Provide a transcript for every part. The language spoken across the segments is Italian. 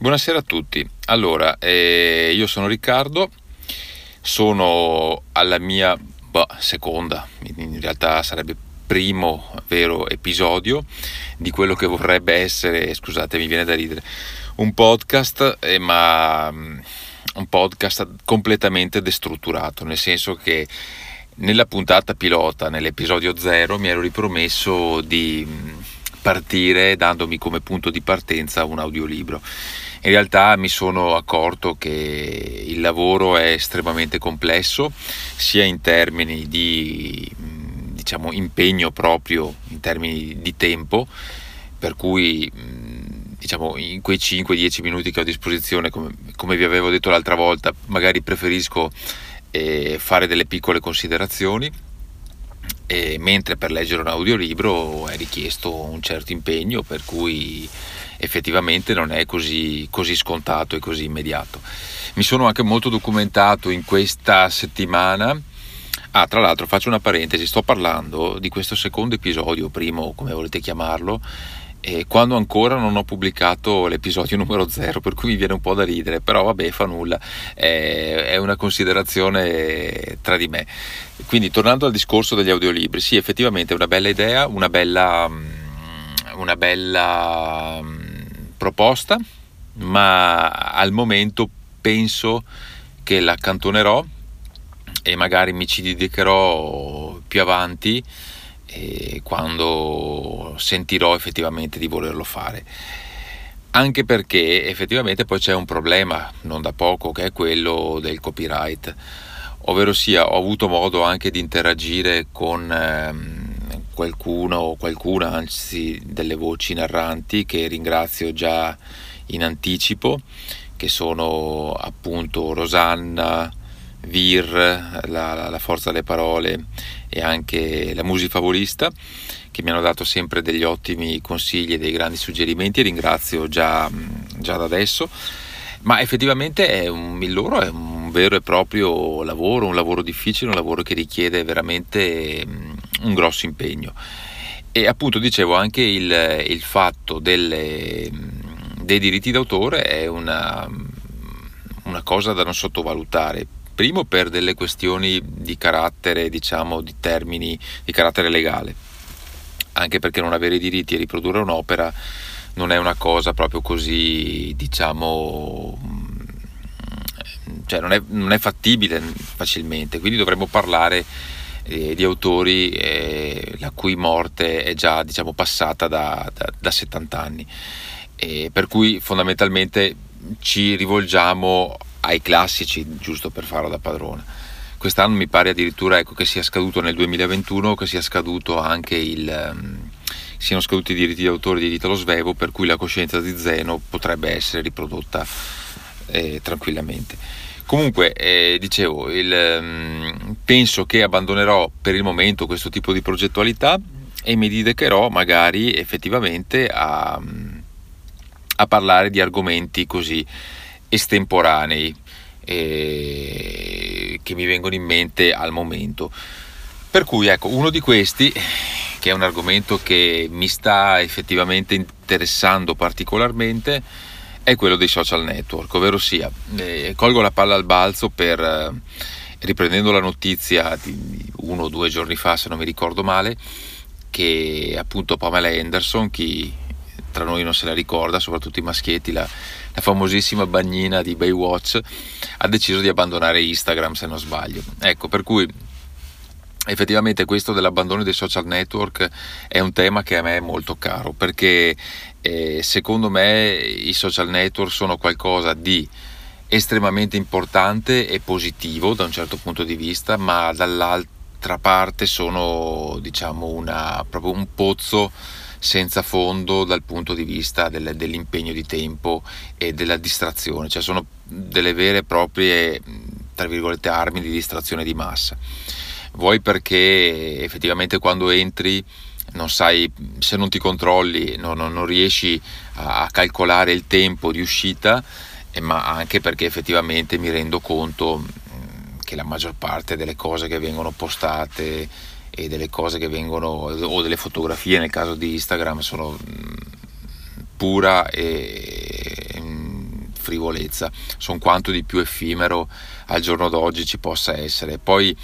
Buonasera a tutti. Allora, eh, io sono Riccardo, sono alla mia boh, seconda, in realtà sarebbe primo vero episodio di quello che vorrebbe essere, scusate, mi viene da ridere, un podcast, eh, ma mm, un podcast completamente destrutturato, nel senso che nella puntata pilota, nell'episodio 0, mi ero ripromesso di mm, partire dandomi come punto di partenza un audiolibro in realtà mi sono accorto che il lavoro è estremamente complesso, sia in termini di diciamo, impegno proprio, in termini di tempo, per cui diciamo, in quei 5-10 minuti che ho a disposizione, come, come, vi avevo detto l'altra volta, magari preferisco eh, fare delle piccole considerazioni. E mentre per leggere un audiolibro è richiesto un certo impegno, per cui effettivamente non è così, così scontato e così immediato. Mi sono anche molto documentato in questa settimana. Ah, tra l'altro faccio una parentesi, sto parlando di questo secondo episodio, primo come volete chiamarlo, eh, quando ancora non ho pubblicato l'episodio numero 0, per cui mi viene un po' da ridere, però vabbè, fa nulla, è una considerazione tra di me. Quindi tornando al discorso degli audiolibri, sì, effettivamente è una bella idea, una bella, mm, una bella mm, proposta, ma al momento penso che l'accantonerò e magari mi ci dedicherò più avanti quando sentirò effettivamente di volerlo fare. Anche perché effettivamente poi c'è un problema non da poco che è quello del copyright, ovvero sia ho avuto modo anche di interagire con ehm, qualcuno o qualcuna, anzi delle voci narranti che ringrazio già in anticipo, che sono appunto Rosanna, Vir, la, la Forza delle Parole e anche la musifavolista che mi hanno dato sempre degli ottimi consigli e dei grandi suggerimenti e ringrazio già, già da adesso ma effettivamente è un, il loro è un vero e proprio lavoro, un lavoro difficile, un lavoro che richiede veramente un grosso impegno. E appunto dicevo anche il, il fatto delle, dei diritti d'autore è una, una cosa da non sottovalutare. Primo per delle questioni di carattere, diciamo, di termini di carattere legale, anche perché non avere i diritti e riprodurre un'opera non è una cosa proprio così, diciamo, cioè non è, non è fattibile facilmente, quindi dovremmo parlare eh, di autori eh, la cui morte è già diciamo, passata da, da, da 70 anni, e per cui fondamentalmente ci rivolgiamo ai classici, giusto per farlo da padrone. Quest'anno mi pare addirittura ecco, che sia scaduto nel 2021, che sia scaduto anche il... Um, siano scaduti i diritti d'autore di Italo Svevo, per cui la coscienza di Zeno potrebbe essere riprodotta eh, tranquillamente. Comunque, eh, dicevo, il, um, penso che abbandonerò per il momento questo tipo di progettualità e mi dedicherò magari effettivamente a, a parlare di argomenti così estemporanei eh, che mi vengono in mente al momento. Per cui ecco, uno di questi che è un argomento che mi sta effettivamente interessando particolarmente, è quello dei social network, ovvero sia, eh, colgo la palla al balzo per, eh, riprendendo la notizia di uno o due giorni fa, se non mi ricordo male, che appunto Pamela Anderson, chi tra noi non se la ricorda, soprattutto i maschietti, la, la famosissima bagnina di Baywatch, ha deciso di abbandonare Instagram se non sbaglio. Ecco, per cui effettivamente questo dell'abbandono dei social network è un tema che a me è molto caro perché eh, secondo me i social network sono qualcosa di estremamente importante e positivo da un certo punto di vista, ma dall'altra parte sono diciamo una, proprio un pozzo senza fondo dal punto di vista del, dell'impegno di tempo e della distrazione, cioè sono delle vere e proprie tra virgolette armi di distrazione di massa. Vuoi perché effettivamente quando entri non sai, se non ti controlli non, non, non riesci a, a, calcolare il tempo di uscita, eh, ma anche perché effettivamente mi rendo conto mm, che la maggior parte delle cose che vengono postate e delle cose che vengono o delle fotografie nel caso di Instagram sono mm, pura e mm, frivolezza, sono quanto di più effimero al giorno d'oggi ci possa essere. Poi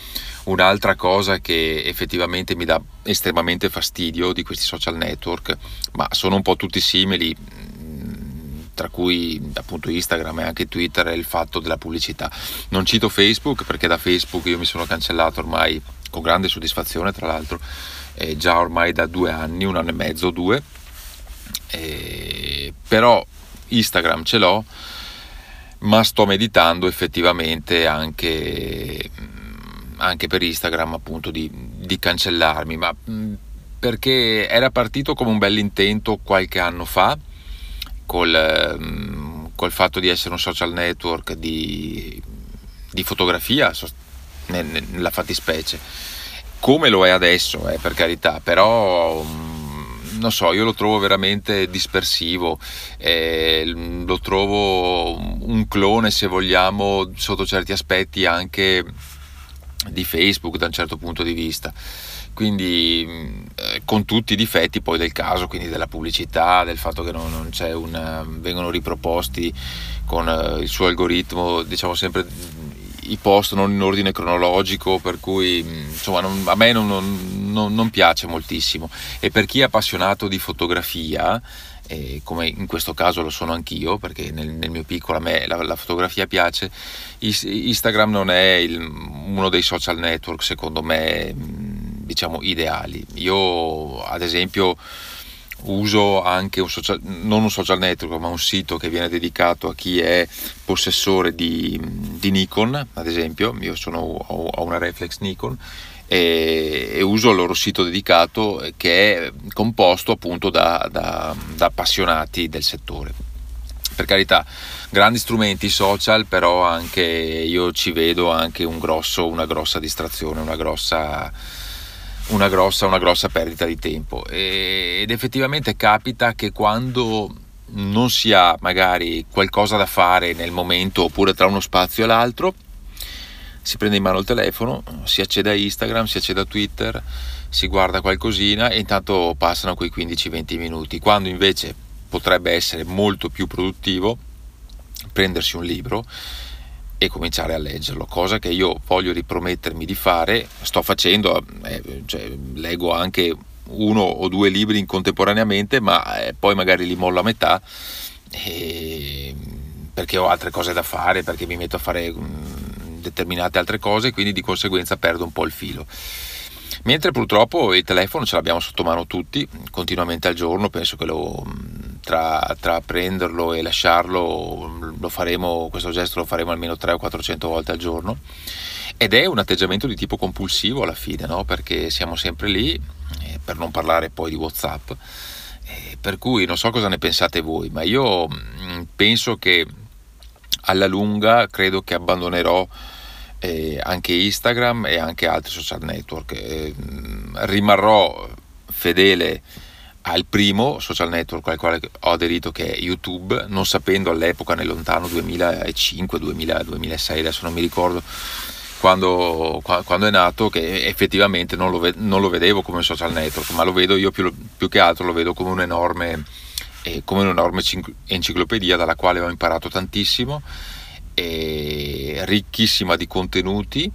un'altra cosa che effettivamente mi dà estremamente fastidio di questi social network, ma sono un po' tutti simili, tra cui appunto Instagram e anche Twitter, è il fatto della pubblicità. Non cito Facebook perché da Facebook io mi sono cancellato ormai con grande soddisfazione, tra l'altro, eh, già ormai da due anni, un anno e mezzo, due. Eh, però Instagram ce l'ho, ma sto meditando effettivamente anche, anche per Instagram appunto di, di cancellarmi, ma perché era partito come un bell'intento qualche anno fa col, mm, col fatto di essere un social network di, di fotografia nella fattispecie. Come lo è adesso eh, per carità però mm, non so io lo trovo veramente dispersivo eh, lo trovo un clone se vogliamo sotto certi aspetti anche di Facebook da un certo punto di vista. Quindi eh, con tutti i difetti poi del caso, quindi della pubblicità, del fatto che non, non c'è un, vengono riproposti con eh, il suo algoritmo, diciamo sempre i post non in ordine cronologico, per cui insomma non, a me non, non, non, piace moltissimo. E per chi è appassionato di fotografia, eh, come in questo caso lo sono anch'io, perché nel, nel mio piccolo a me la, la fotografia piace, Instagram non è il, uno dei social network secondo me diciamo ideali. Io ad esempio uso anche un social, non un social network ma un sito che viene dedicato a chi è possessore di, di Nikon ad esempio. Io sono, ho, ho, una reflex Nikon e, e, uso il loro sito dedicato che è composto appunto da, da, da appassionati del settore. Per carità grandi strumenti social però anche io ci vedo anche un grosso, una grossa distrazione una grossa una grossa, una grossa perdita di tempo. Ed effettivamente capita che quando non si ha magari qualcosa da fare nel momento oppure tra uno spazio e l'altro si prende in mano il telefono, si accede a Instagram, si accede a Twitter, si guarda qualcosina e intanto passano quei 15-20 minuti, quando invece potrebbe essere molto più produttivo prendersi un libro e cominciare a leggerlo, cosa che io voglio ripromettermi di fare, sto facendo, eh, cioè, leggo anche uno o due libri contemporaneamente, ma eh, poi magari li mollo a metà eh, perché ho altre cose da fare, perché mi metto a fare mh, mm, determinate altre cose, quindi di conseguenza perdo un po' il filo. Mentre purtroppo il telefono ce l'abbiamo sotto mano tutti, continuamente al giorno, penso che lo, tra, tra prenderlo e lasciarlo lo faremo, questo gesto lo faremo almeno 300 o 400 volte al giorno ed è un atteggiamento di tipo compulsivo alla fine, no? perché siamo sempre lì, eh, per non parlare poi di Whatsapp, eh, per cui non so cosa ne pensate voi, ma io mm, penso che alla lunga credo che abbandonerò anche Instagram e anche altri social network. Eh, rimarrò fedele al primo social network al quale ho aderito che è YouTube, non sapendo all'epoca nel lontano 2005, 2000, 2006, adesso non mi ricordo quando, quando è nato, che effettivamente non lo, non lo, vedevo come social network, ma lo vedo io più, più che altro lo vedo come un'enorme, eh, come un'enorme enciclopedia dalla quale ho imparato tantissimo ricchissima di contenuti.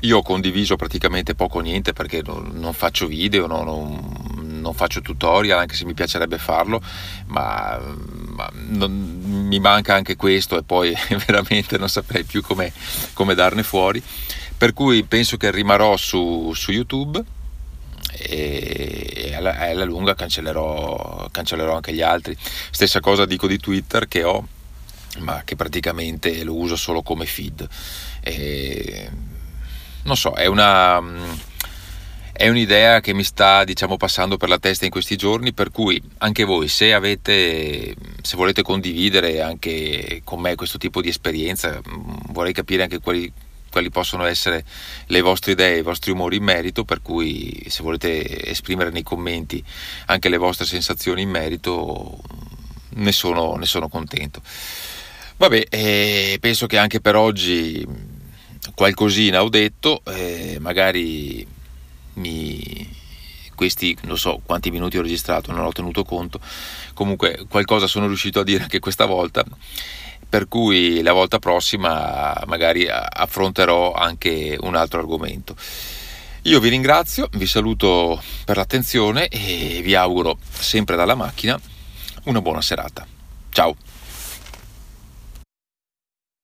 Io ho condiviso praticamente poco o niente perché non, non faccio video, non, non, non, faccio tutorial, anche se mi piacerebbe farlo, ma, ma mi manca anche questo e poi veramente non saprei più come, come darne fuori. Per cui penso che rimarrò su, su YouTube e alla, alla lunga cancellerò, cancellerò anche gli altri. Stessa cosa dico di Twitter che ho ma che praticamente lo uso solo come feed. E, non so, è una, è un'idea che mi sta diciamo, passando per la testa in questi giorni, per cui anche voi se avete, se volete condividere anche con me questo tipo di esperienza, vorrei capire anche quali, quali possono essere le vostre idee, i vostri umori in merito, per cui se volete esprimere nei commenti anche le vostre sensazioni in merito, ne sono, ne sono contento. Vabbè, eh, penso che anche per oggi qualcosina ho detto, eh, magari mi, questi non so quanti minuti ho registrato, non ho tenuto conto, comunque qualcosa sono riuscito a dire anche questa volta. per cui la volta prossima magari affronterò anche un altro argomento. Io vi ringrazio, vi saluto per l'attenzione e vi auguro sempre dalla macchina una buona serata. Ciao!